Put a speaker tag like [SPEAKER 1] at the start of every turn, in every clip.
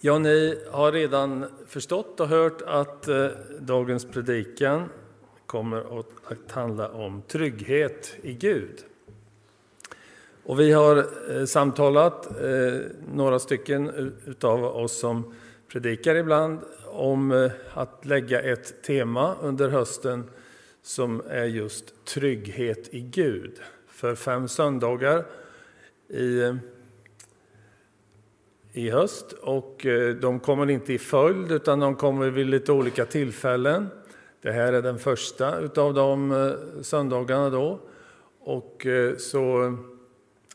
[SPEAKER 1] Ja, ni har redan förstått och hört att eh, dagens predikan kommer att, handla om trygghet i Gud. Och vi har eh, samtalat, eh, några stycken av oss som predikar ibland, om att lägga ett tema under hösten som är just trygghet i Gud. För fem söndagar i i höst. Och eh, de kommer inte i följd, utan de kommer vid lite olika tillfällen. Det här är den första utav de eh, söndagarna. Då. Och eh, så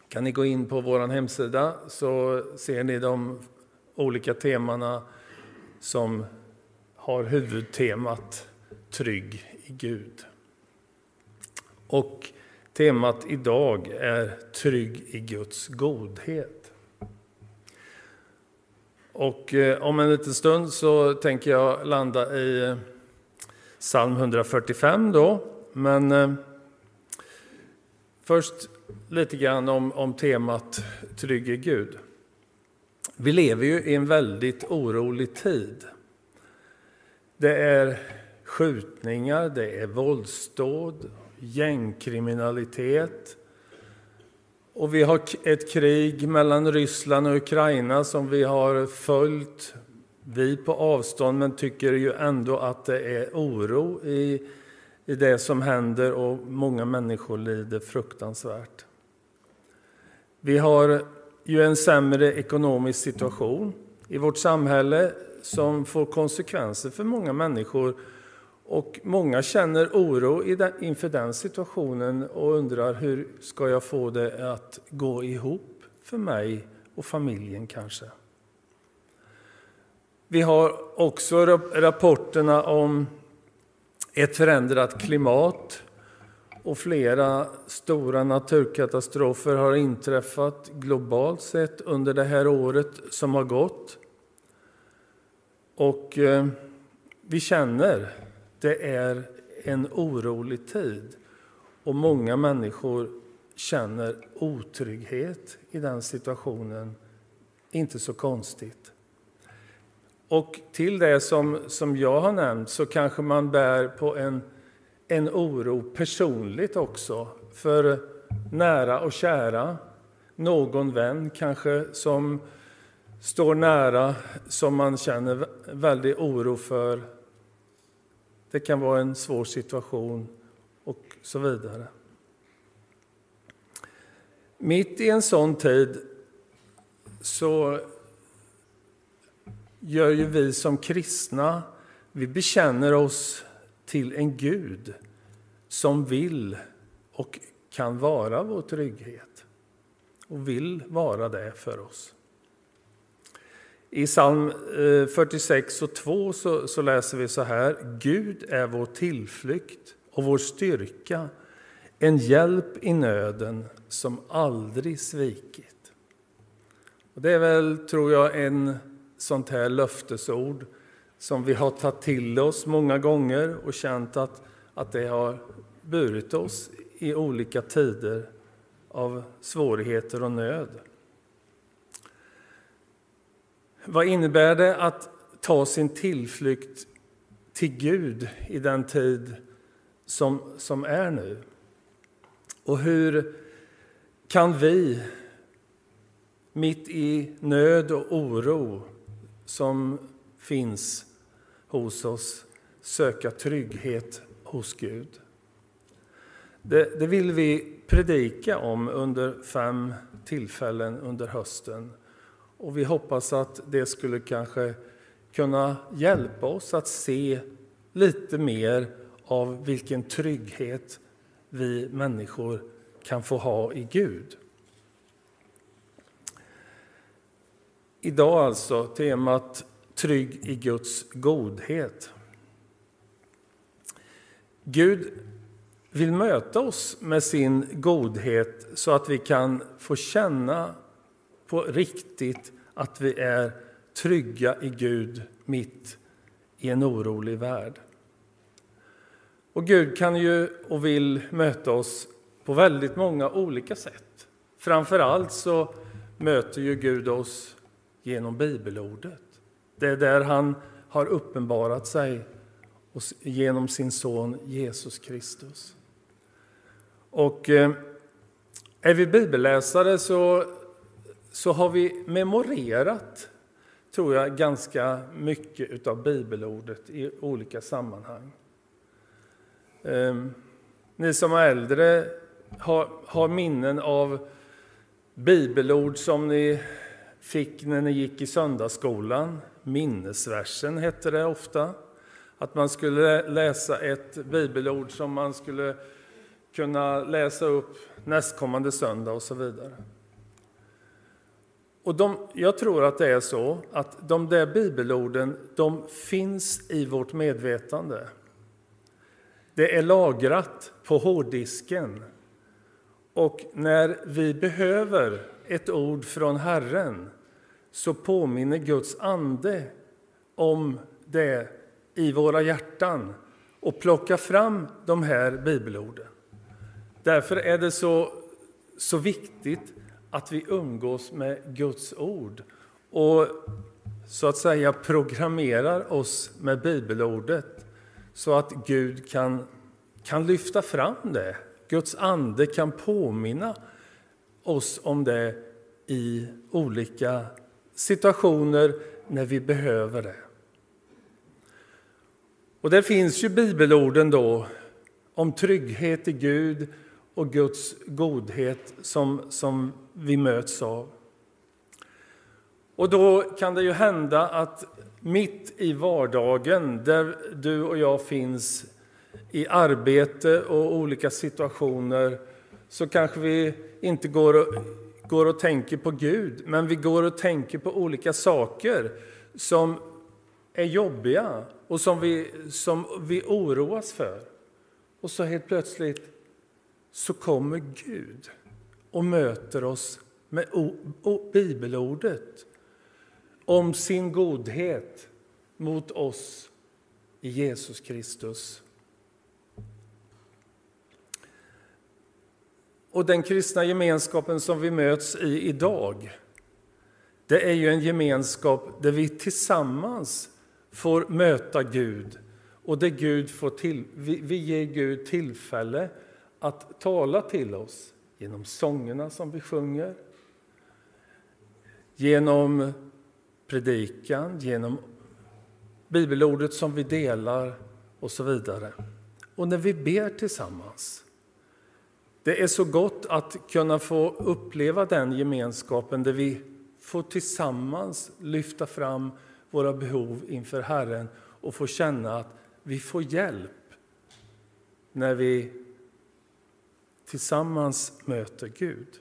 [SPEAKER 1] kan ni gå in på vår hemsida så ser ni de olika temana som har huvudtemat Trygg i Gud. Och temat idag är Trygg i Guds godhet. Och eh, om en liten stund så tänker jag landa i eh, psalm 145 då. Men eh, först lite grann om, om temat Trygg i Gud. Vi lever ju i en väldigt orolig tid. Det är skjutningar, det är våldsdåd, gängkriminalitet, och vi har ett krig mellan Ryssland och Ukraina som vi har följt, vi på avstånd, men tycker ju ändå att det är oro i, i det som händer och många människor lider fruktansvärt. Vi har ju en sämre ekonomisk situation i vårt samhälle som får konsekvenser för många människor och många känner oro inför den situationen och undrar hur ska jag få det att gå ihop för mig och familjen kanske. Vi har också rapporterna om ett förändrat klimat och flera stora naturkatastrofer har inträffat globalt sett under det här året som har gått. Och eh, vi känner det är en orolig tid och många människor känner otrygghet i den situationen. Inte så konstigt. Och till det som, som jag har nämnt så kanske man bär på en, en oro personligt också för nära och kära. Någon vän kanske som står nära som man känner väldig oro för det kan vara en svår situation och så vidare. Mitt i en sån tid så gör ju vi som kristna, vi bekänner oss till en Gud som vill och kan vara vår trygghet och vill vara det för oss. I psalm eh, 46 och 2 så, så, läser vi så här. Gud är vår tillflykt och vår styrka, en hjälp i nöden som aldrig svikit. Och det är väl, tror jag, en sånt här löftesord som vi har tagit till oss många gånger och känt att, att det har burit oss i olika tider av svårigheter och nöd. Vad innebär det att ta sin tillflykt till Gud i den tid som, som är nu? Och hur kan vi, mitt i nöd och oro som finns hos oss, söka trygghet hos Gud? Det, det vill vi predika om under fem tillfällen under hösten. Och vi hoppas att det skulle kanske kunna hjälpa oss att se lite mer av vilken trygghet vi människor kan få ha i Gud. Idag alltså temat Trygg i Guds godhet. Gud vill möta oss med sin godhet så att vi kan få känna på riktigt att vi är trygga i Gud mitt i en orolig värld. Och Gud kan ju och vill möta oss på väldigt många olika sätt. Framför allt så möter ju Gud oss genom bibelordet. Det är där han har uppenbarat sig genom sin son Jesus Kristus. Och eh, är vi bibelläsare så, så har vi memorerat, tror jag, ganska mycket av bibelordet i olika sammanhang. Ehm, ni som är äldre har, har minnen av bibelord som ni fick när ni gick i söndagsskolan. Minnesversen hette det ofta. Att man skulle läsa ett bibelord som man skulle kunna läsa upp nästkommande söndag och så vidare. Och de, jag tror att det är så att de där bibelorden de finns i vårt medvetande. Det är lagrat på hårddisken. Och när vi behöver ett ord från Herren så påminner Guds ande om det i våra hjärtan och plockar fram de här bibelorden. Därför är det så, så viktigt att vi umgås med Guds ord och så att säga programmerar oss med bibelordet så att Gud kan, kan lyfta fram det. Guds ande kan påminna oss om det i olika situationer när vi behöver det. Och där finns ju bibelorden då om trygghet i Gud och Guds godhet som, som vi möts av. Och då kan det ju hända att mitt i vardagen, där du och jag finns i arbete och olika situationer, så kanske vi inte går och, går och tänker på Gud, men vi går och tänker på olika saker som är jobbiga och som vi, som vi oroas för. Och så helt plötsligt så kommer Gud och möter oss med bibelordet om sin godhet mot oss i Jesus Kristus. Och den kristna gemenskapen som vi möts i idag, det är ju en gemenskap där vi tillsammans får möta Gud och där Gud får till, vi, vi ger Gud tillfälle att tala till oss genom sångerna som vi sjunger, genom predikan, genom bibelordet som vi delar och så vidare. Och när vi ber tillsammans. Det är så gott att kunna få uppleva den gemenskapen där vi får tillsammans lyfta fram våra behov inför Herren och få känna att vi får hjälp när vi tillsammans möter Gud.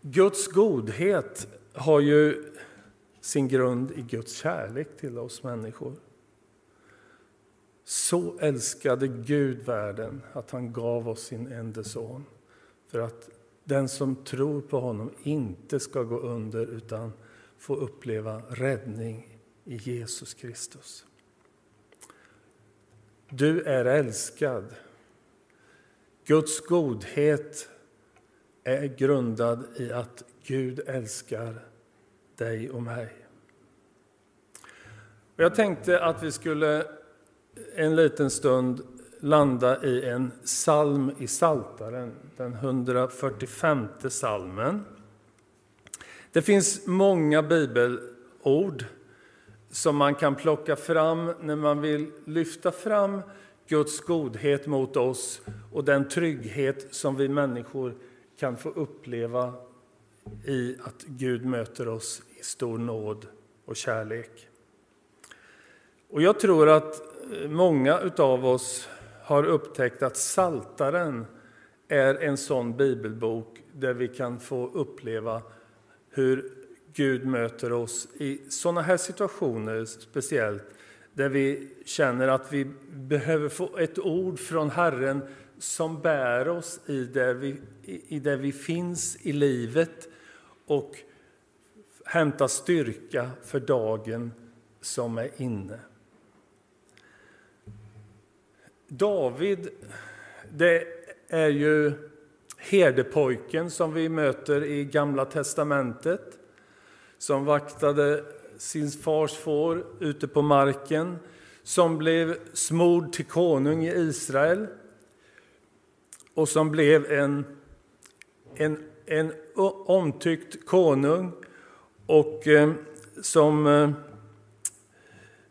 [SPEAKER 1] Guds godhet har ju sin grund i Guds kärlek till oss människor. Så älskade Gud världen att han gav oss sin enda son för att den som tror på honom inte ska gå under utan få uppleva räddning i Jesus Kristus. Du är älskad. Guds godhet är grundad i att Gud älskar dig och mig. Jag tänkte att vi skulle en liten stund landa i en psalm i Saltaren, den 145 salmen. Det finns många bibelord som man kan plocka fram när man vill lyfta fram Guds godhet mot oss och den trygghet som vi människor kan få uppleva i att Gud möter oss i stor nåd och kärlek. Och jag tror att eh, många av oss har upptäckt att Saltaren är en sån bibelbok där vi kan få uppleva hur Gud möter oss i sådana här situationer speciellt där vi känner att vi behöver få ett ord från Herren som bär oss i där vi, i där vi finns i livet och hämtar styrka för dagen som är inne. David, det är ju herdepojken som vi möter i Gamla testamentet som vaktade sin fars får ute på marken, som blev smord till konung i Israel och som blev en, en, en omtyckt konung och eh, som eh,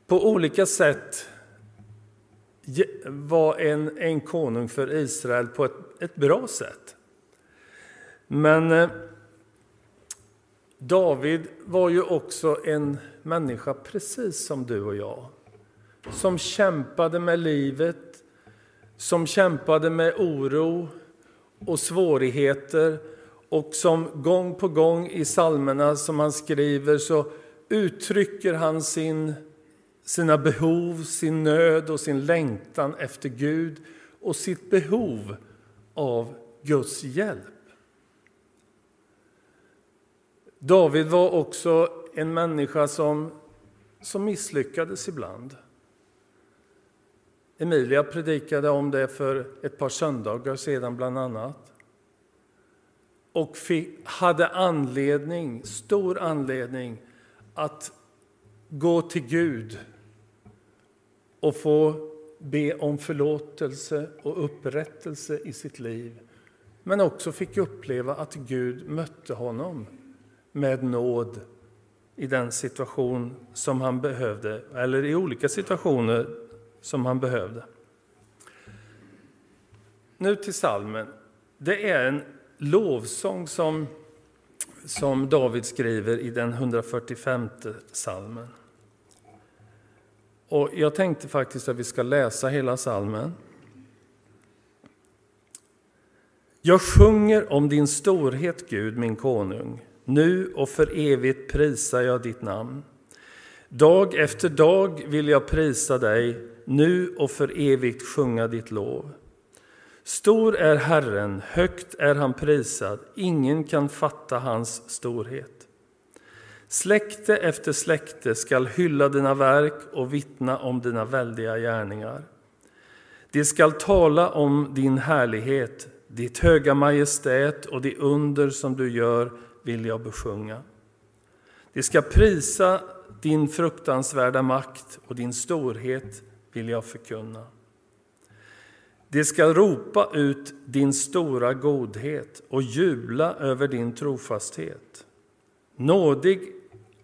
[SPEAKER 1] på olika sätt var en, en konung för Israel på ett, ett bra sätt. Men eh, David var ju också en människa precis som du och jag. Som kämpade med livet, som kämpade med oro och svårigheter och som gång på gång i psalmerna som han skriver så uttrycker han sin, sina behov, sin nöd och sin längtan efter Gud och sitt behov av Guds hjälp. David var också en människa som, som misslyckades ibland. Emilia predikade om det för ett par söndagar sedan, bland annat. Och fick, hade anledning, stor anledning att gå till Gud och få be om förlåtelse och upprättelse i sitt liv men också fick uppleva att Gud mötte honom med nåd i den situation som han behövde, eller i olika situationer som han behövde. Nu till salmen. Det är en lovsång som, som David skriver i den 145 salmen. Och jag tänkte faktiskt att vi ska läsa hela salmen. Jag sjunger om din storhet, Gud, min konung. Nu och för evigt prisar jag ditt namn. Dag efter dag vill jag prisa dig, nu och för evigt sjunga ditt lov. Stor är Herren, högt är han prisad, ingen kan fatta hans storhet. Släkte efter släkte skall hylla dina verk och vittna om dina väldiga gärningar. De skall tala om din härlighet, ditt höga majestät och de under som du gör vill jag besjunga. De ska prisa din fruktansvärda makt och din storhet vill jag förkunna. De ska ropa ut din stora godhet och jubla över din trofasthet. Nådig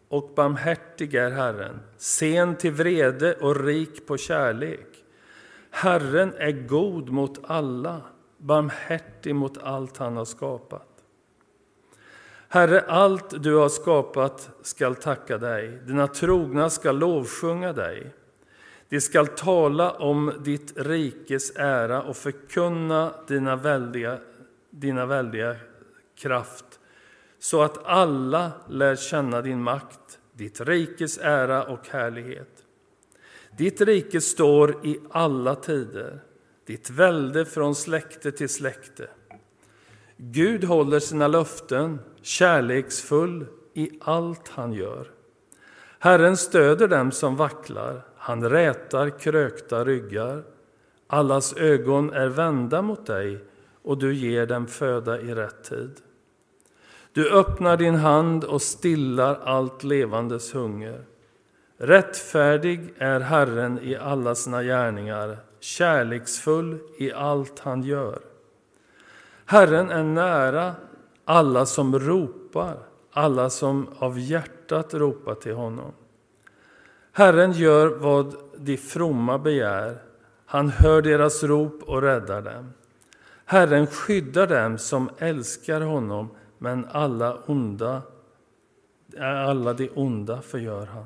[SPEAKER 1] och barmhärtig är Herren, sen till vrede och rik på kärlek. Herren är god mot alla, barmhärtig mot allt han har skapat. Herre, allt du har skapat skall tacka dig, dina trogna skall lovsjunga dig. De skall tala om ditt rikes ära och förkunna dina väldiga, dina väldiga kraft så att alla lär känna din makt, ditt rikes ära och härlighet. Ditt rike står i alla tider, ditt välde från släkte till släkte. Gud håller sina löften, kärleksfull i allt han gör. Herren stöder dem som vacklar, han rätar krökta ryggar. Allas ögon är vända mot dig och du ger dem föda i rätt tid. Du öppnar din hand och stillar allt levandes hunger. Rättfärdig är Herren i alla sina gärningar, kärleksfull i allt han gör. Herren är nära alla som ropar, alla som av hjärtat ropar till honom. Herren gör vad de fromma begär. Han hör deras rop och räddar dem. Herren skyddar dem som älskar honom, men alla onda, alla de onda förgör han.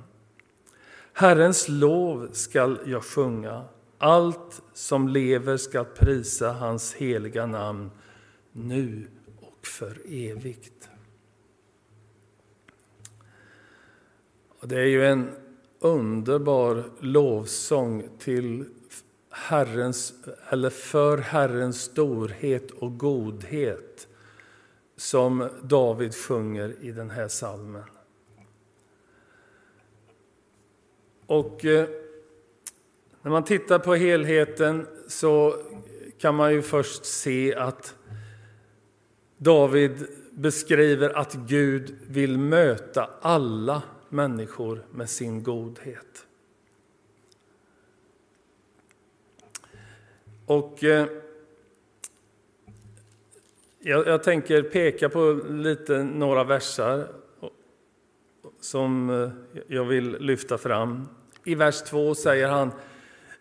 [SPEAKER 1] Herrens lov skall jag sjunga, allt som lever skall prisa hans heliga namn nu och för evigt. Och det är ju en underbar lovsång till Herrens, eller för Herrens storhet och godhet som David sjunger i den här salmen. Och eh, när man tittar på helheten så kan man ju först se att David beskriver att Gud vill möta alla människor med sin godhet. Och eh, jag, jag, tänker peka på lite några versar som eh, jag vill lyfta fram. I vers 2 säger han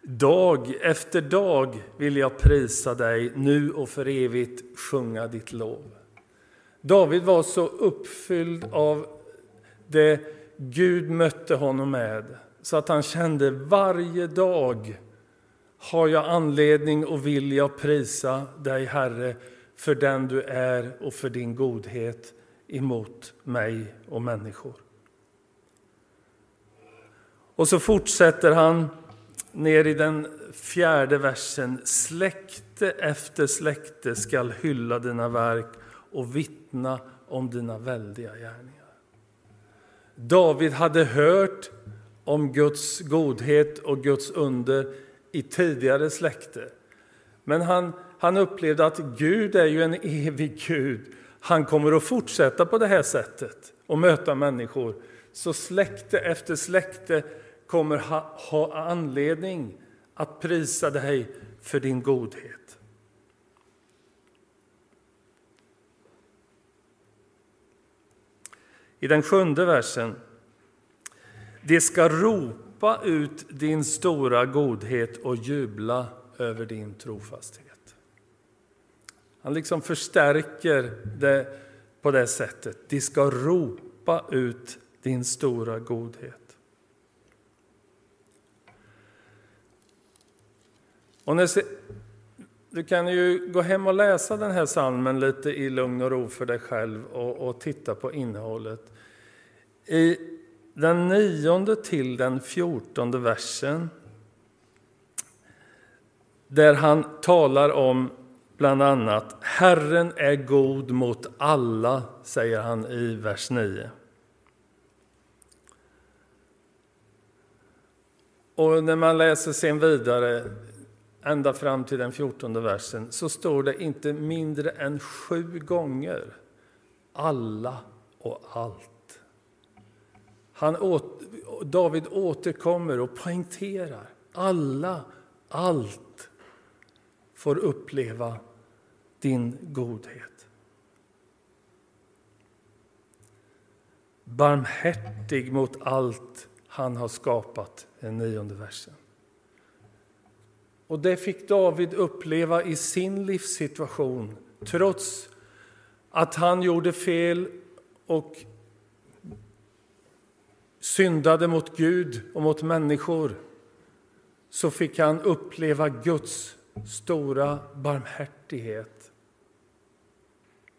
[SPEAKER 1] Dag efter dag vill jag prisa dig, nu och för evigt sjunga ditt lov. David var så uppfylld av det Gud mötte honom med så att han kände varje dag har jag anledning och vill jag prisa dig, Herre, för den du är och för din godhet emot mig och människor. Och så fortsätter han ner i den fjärde versen. Släkte efter släkte skall hylla dina verk och vittna om dina väldiga gärningar. David hade hört om Guds godhet och Guds under i tidigare släkte. Men han, han upplevde att Gud är ju en evig Gud. Han kommer att fortsätta på det här sättet och möta människor. Så släkte efter släkte kommer ha, ha anledning att prisa dig för din godhet. I den sjunde versen. De ska ropa ut din stora godhet och jubla över din trofasthet. Han liksom förstärker det på det sättet. De ska ropa ut din stora godhet. Och när, du kan ju gå hem och läsa den här salmen lite i lugn och ro för dig själv och, och titta på innehållet. I den nionde till den fjortonde versen där han talar om bland annat Herren är god mot alla, säger han i vers 9. Och när man läser sen vidare ända fram till den fjortonde versen så står det inte mindre än sju gånger alla och allt. Han, David återkommer och poängterar alla, allt får uppleva din godhet. Barmhärtig mot allt han har skapat, den nionde versen. Och det fick David uppleva i sin livssituation trots att han gjorde fel och syndade mot Gud och mot människor så fick han uppleva Guds stora barmhärtighet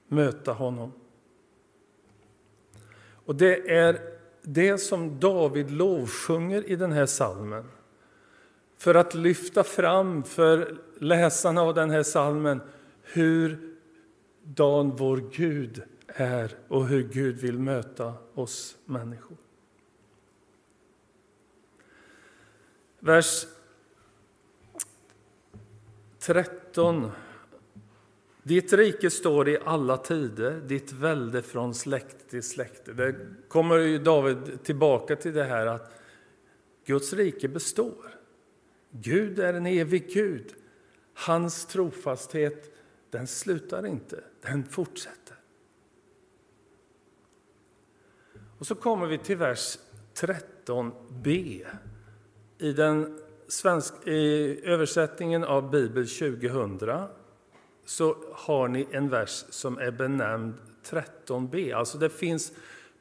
[SPEAKER 1] möta honom. Och det är det som David lovsjunger i den här salmen för att lyfta fram för läsarna av den här salmen hur dan vår Gud är och hur Gud vill möta oss människor. Vers 13. Ditt rike står i alla tider, ditt välde från släkte till släkte. Det kommer ju David tillbaka till det här att Guds rike består. Gud är en evig Gud. Hans trofasthet den slutar inte, den fortsätter. Och så kommer vi till vers 13b. I den svensk, i översättningen av Bibel 2000 så har ni en vers som är benämnd 13b. Alltså det finns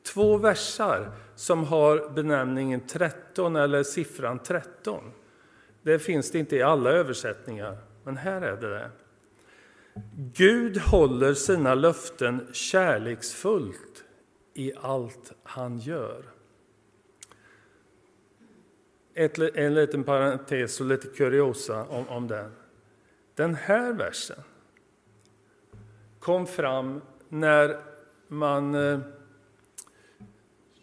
[SPEAKER 1] två versar som har benämningen 13 eller siffran 13. Det finns det inte i alla översättningar, men här är det det. Gud håller sina löften kärleksfullt i allt han gör. Ett, en liten parentes och lite kuriosa om, om den. Den här versen kom fram när man eh,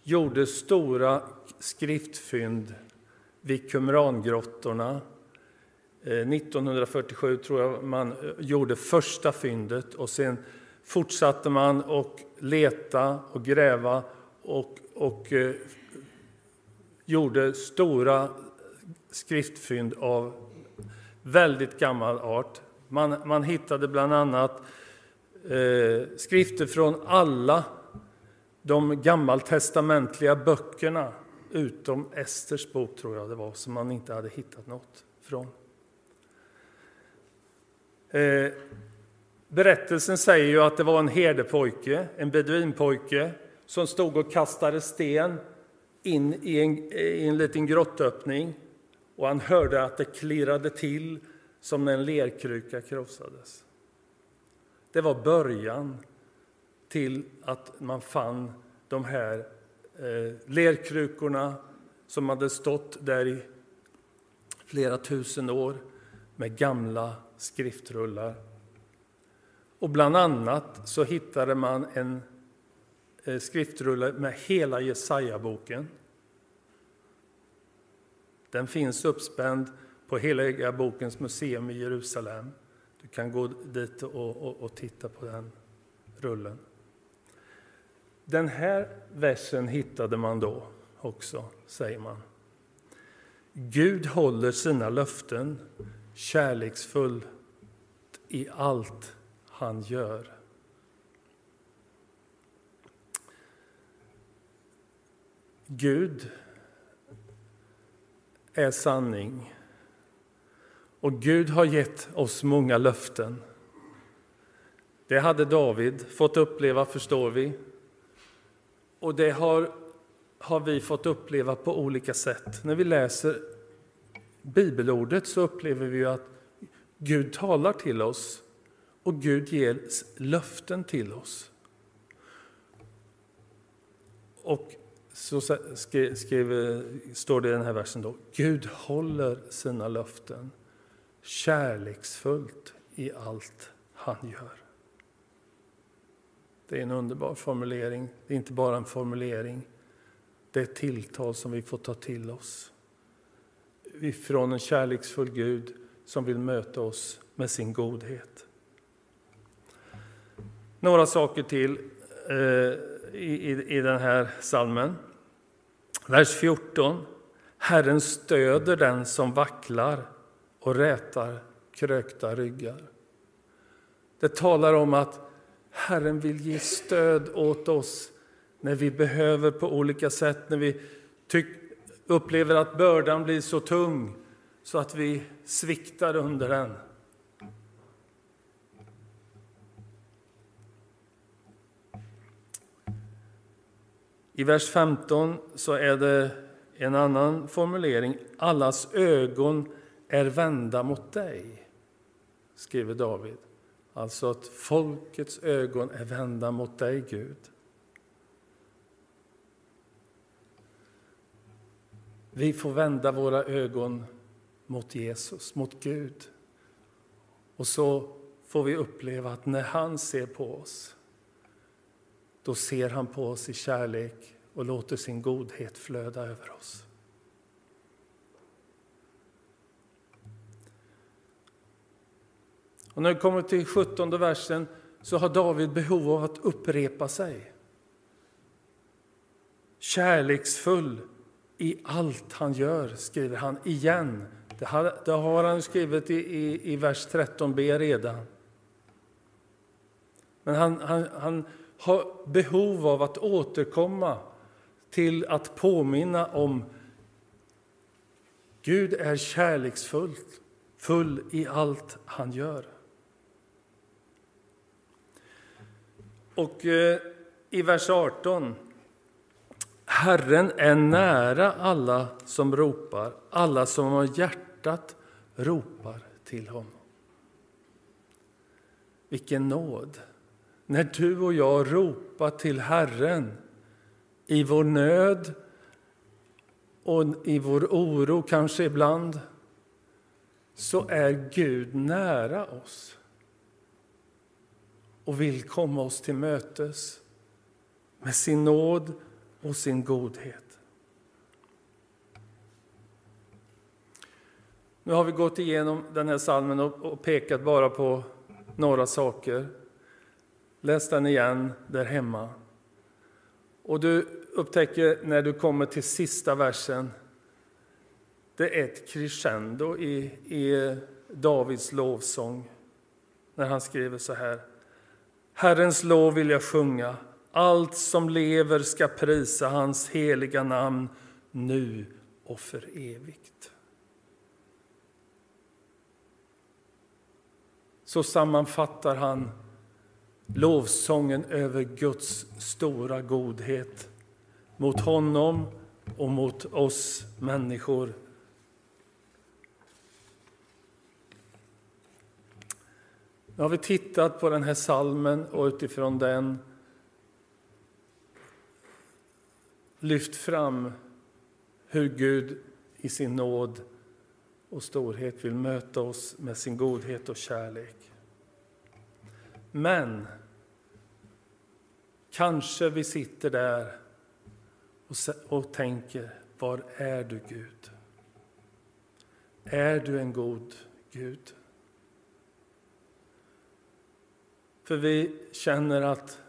[SPEAKER 1] gjorde stora skriftfynd vid Qumrangrottorna. Eh, 1947 tror jag man eh, gjorde första fyndet och sen fortsatte man att leta och gräva och, och eh, gjorde stora skriftfynd av väldigt gammal art. Man, man hittade bland annat eh, skrifter från alla de gammaltestamentliga böckerna utom Esters bok, tror jag det var, som man inte hade hittat något från. Eh, berättelsen säger ju att det var en herdepojke, en beduinpojke, som stod och kastade sten in i en, eh, i en liten grottöppning och han hörde att det klirrade till som när en lerkruka krossades. Det var början till att man fann de här Eh, lerkrukorna som hade stått där i flera tusen år med gamla skriftrullar. Och bland annat så hittade man en eh, skriftrulle med hela Jesaja-boken. Den finns uppspänd på Heliga bokens museum i Jerusalem. Du kan gå dit och, och, och titta på den rullen. Den här versen hittade man då också, säger man. Gud håller sina löften kärleksfullt i allt han gör. Gud är sanning. Och Gud har gett oss många löften. Det hade David fått uppleva, förstår vi. Och det har, har vi fått uppleva på olika sätt. När vi läser bibelordet så upplever vi att Gud talar till oss och Gud ger löften till oss. Och så skriver, står det i den här versen då. Gud håller sina löften kärleksfullt i allt han gör. Det är en underbar formulering. Det är inte bara en formulering. Det är ett tilltal som vi får ta till oss. Ifrån en kärleksfull Gud som vill möta oss med sin godhet. Några saker till eh, i, i den här salmen. Vers 14. Herren stöder den som vacklar och rätar krökta ryggar. Det talar om att Herren vill ge stöd åt oss när vi behöver på olika sätt, när vi upplever att bördan blir så tung så att vi sviktar under den. I vers 15 så är det en annan formulering. Allas ögon är vända mot dig, skriver David. Alltså att folkets ögon är vända mot dig, Gud. Vi får vända våra ögon mot Jesus, mot Gud. Och så får vi uppleva att när han ser på oss, då ser han på oss i kärlek och låter sin godhet flöda över oss. Och när det kommer till 17 versen så har David behov av att upprepa sig. Kärleksfull i allt han gör, skriver han igen. Det har, det har han skrivit i, i, i vers 13b redan. Men han, han, han har behov av att återkomma till att påminna om Gud är kärleksfull, full i allt han gör. Och eh, i vers 18. Herren är nära alla som ropar, alla som har hjärtat ropar till honom. Vilken nåd! När du och jag ropar till Herren i vår nöd och i vår oro kanske ibland, så är Gud nära oss och vill komma oss till mötes med sin nåd och sin godhet. Nu har vi gått igenom den här salmen och pekat bara på några saker. Läs den igen där hemma. Och du upptäcker när du kommer till sista versen, det är ett crescendo i, i Davids lovsång när han skriver så här. Herrens lov vill jag sjunga, allt som lever ska prisa hans heliga namn nu och för evigt. Så sammanfattar han lovsången över Guds stora godhet mot honom och mot oss människor. Nu har vi tittat på den här salmen och utifrån den lyft fram hur Gud i sin nåd och storhet vill möta oss med sin godhet och kärlek. Men kanske vi sitter där och tänker, var är du Gud? Är du en god Gud? För vi känner att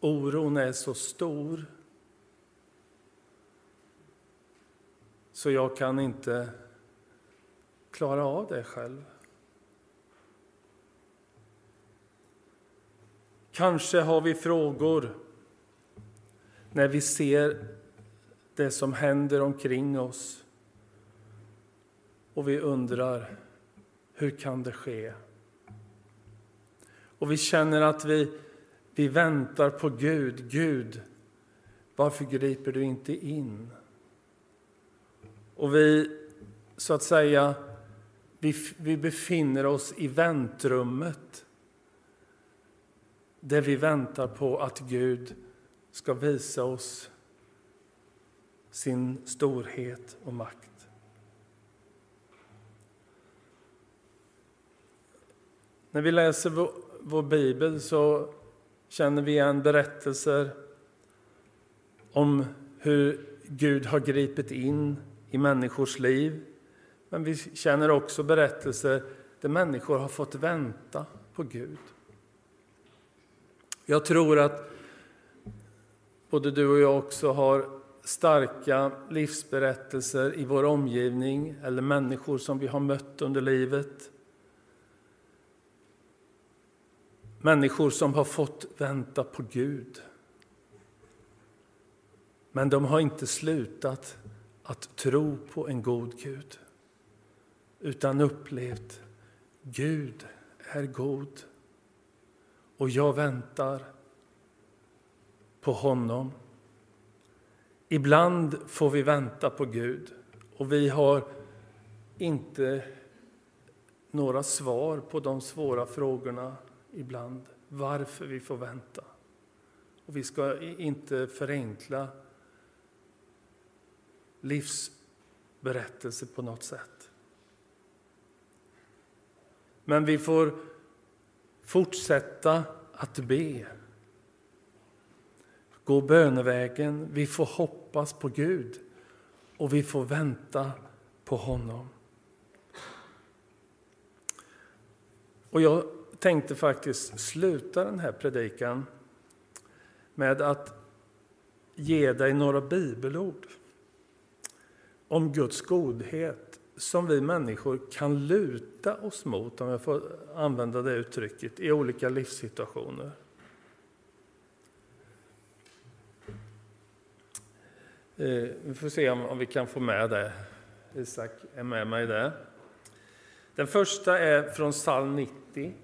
[SPEAKER 1] oron är så stor så jag kan inte klara av det själv. Kanske har vi frågor när vi ser det som händer omkring oss och vi undrar hur kan det ske? Och vi känner att vi, vi väntar på Gud. Gud, varför griper du inte in? Och vi, så att säga, vi, vi befinner oss i väntrummet där vi väntar på att Gud ska visa oss sin storhet och makt. När vi läser vår, bibel så känner vi igen berättelser om hur Gud har gripit in i människors liv. Men vi känner också berättelser där människor har fått vänta på Gud. Jag tror att både du och jag också har starka livsberättelser i vår omgivning eller människor som vi har mött under livet. Människor som har fått vänta på Gud. Men de har inte slutat att tro på en god Gud utan upplevt Gud är god och jag väntar på honom. Ibland får vi vänta på Gud och vi har inte några svar på de svåra frågorna ibland, varför vi får vänta. Och vi ska inte förenkla livsberättelse på något sätt. Men vi får fortsätta att be. Gå bönevägen. Vi får hoppas på Gud och vi får vänta på honom. Och jag tänkte faktiskt sluta den här predikan med att ge dig några bibelord om Guds godhet som vi människor kan luta oss mot, om jag får använda det uttrycket, i olika livssituationer. Eh, vi får se om vi kan få med det. Isak är med mig där. Den första är från psalm 90.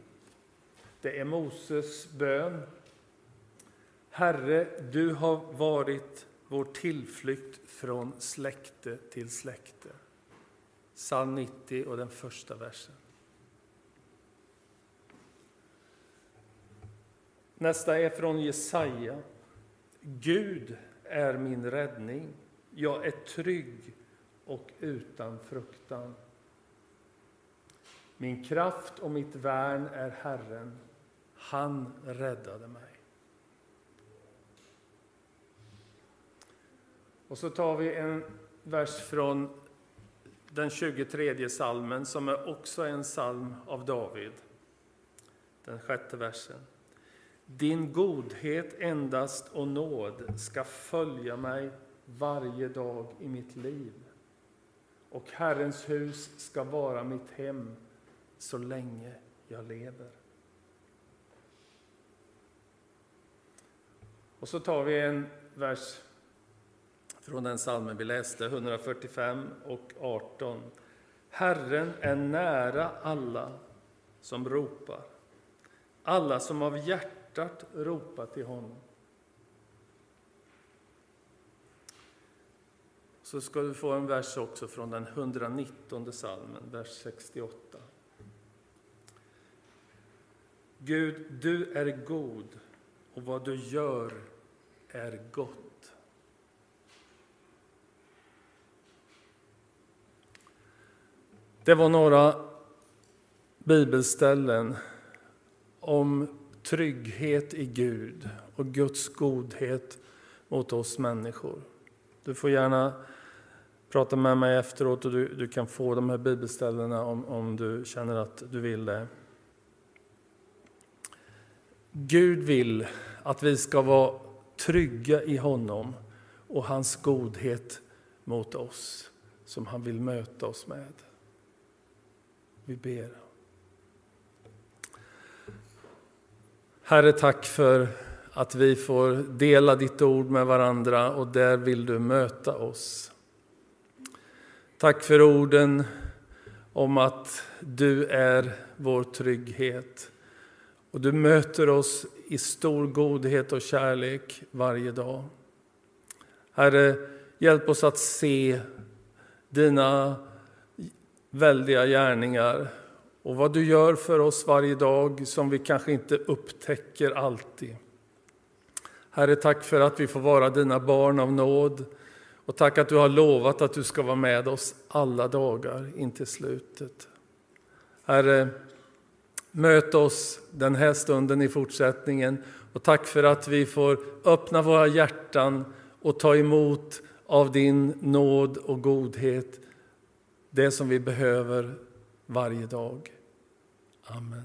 [SPEAKER 1] Det är Moses bön. Herre, du har varit vår tillflykt från släkte till släkte. Psalm 90 och den första versen. Nästa är från Jesaja. Gud är min räddning. Jag är trygg och utan fruktan. Min kraft och mitt värn är Herren. Han räddade mig. Och så tar vi en vers från den 23 salmen som är också en psalm av David. Den sjätte versen. Din godhet endast och nåd ska följa mig varje dag i mitt liv. Och Herrens hus ska vara mitt hem så länge jag lever. Och så tar vi en vers från den salmen vi läste, 145 och 18. Herren är nära alla som ropar, alla som av hjärtat ropar till honom. Så ska du få en vers också från den 119 salmen, vers 68. Gud, du är god och vad du gör är gott. Det var några bibelställen om trygghet i Gud och Guds godhet mot oss människor. Du får gärna prata med mig efteråt och du, du kan få de här bibelställena om, om du känner att du vill det. Gud vill att vi ska vara trygga i honom och hans godhet mot oss som han vill möta oss med. Vi ber. Herre, tack för att vi får dela ditt ord med varandra och där vill du möta oss. Tack för orden om att du är vår trygghet. Och du möter oss i stor godhet och kärlek varje dag. Herre, hjälp oss att se dina väldiga gärningar och vad du gör för oss varje dag som vi kanske inte upptäcker alltid. Herre, tack för att vi får vara dina barn av nåd och tack att du har lovat att du ska vara med oss alla dagar in till slutet. Herre, möt oss den här stunden i fortsättningen och tack för att vi får öppna våra hjärtan och ta emot av din nåd och godhet det som vi behöver varje dag. Amen.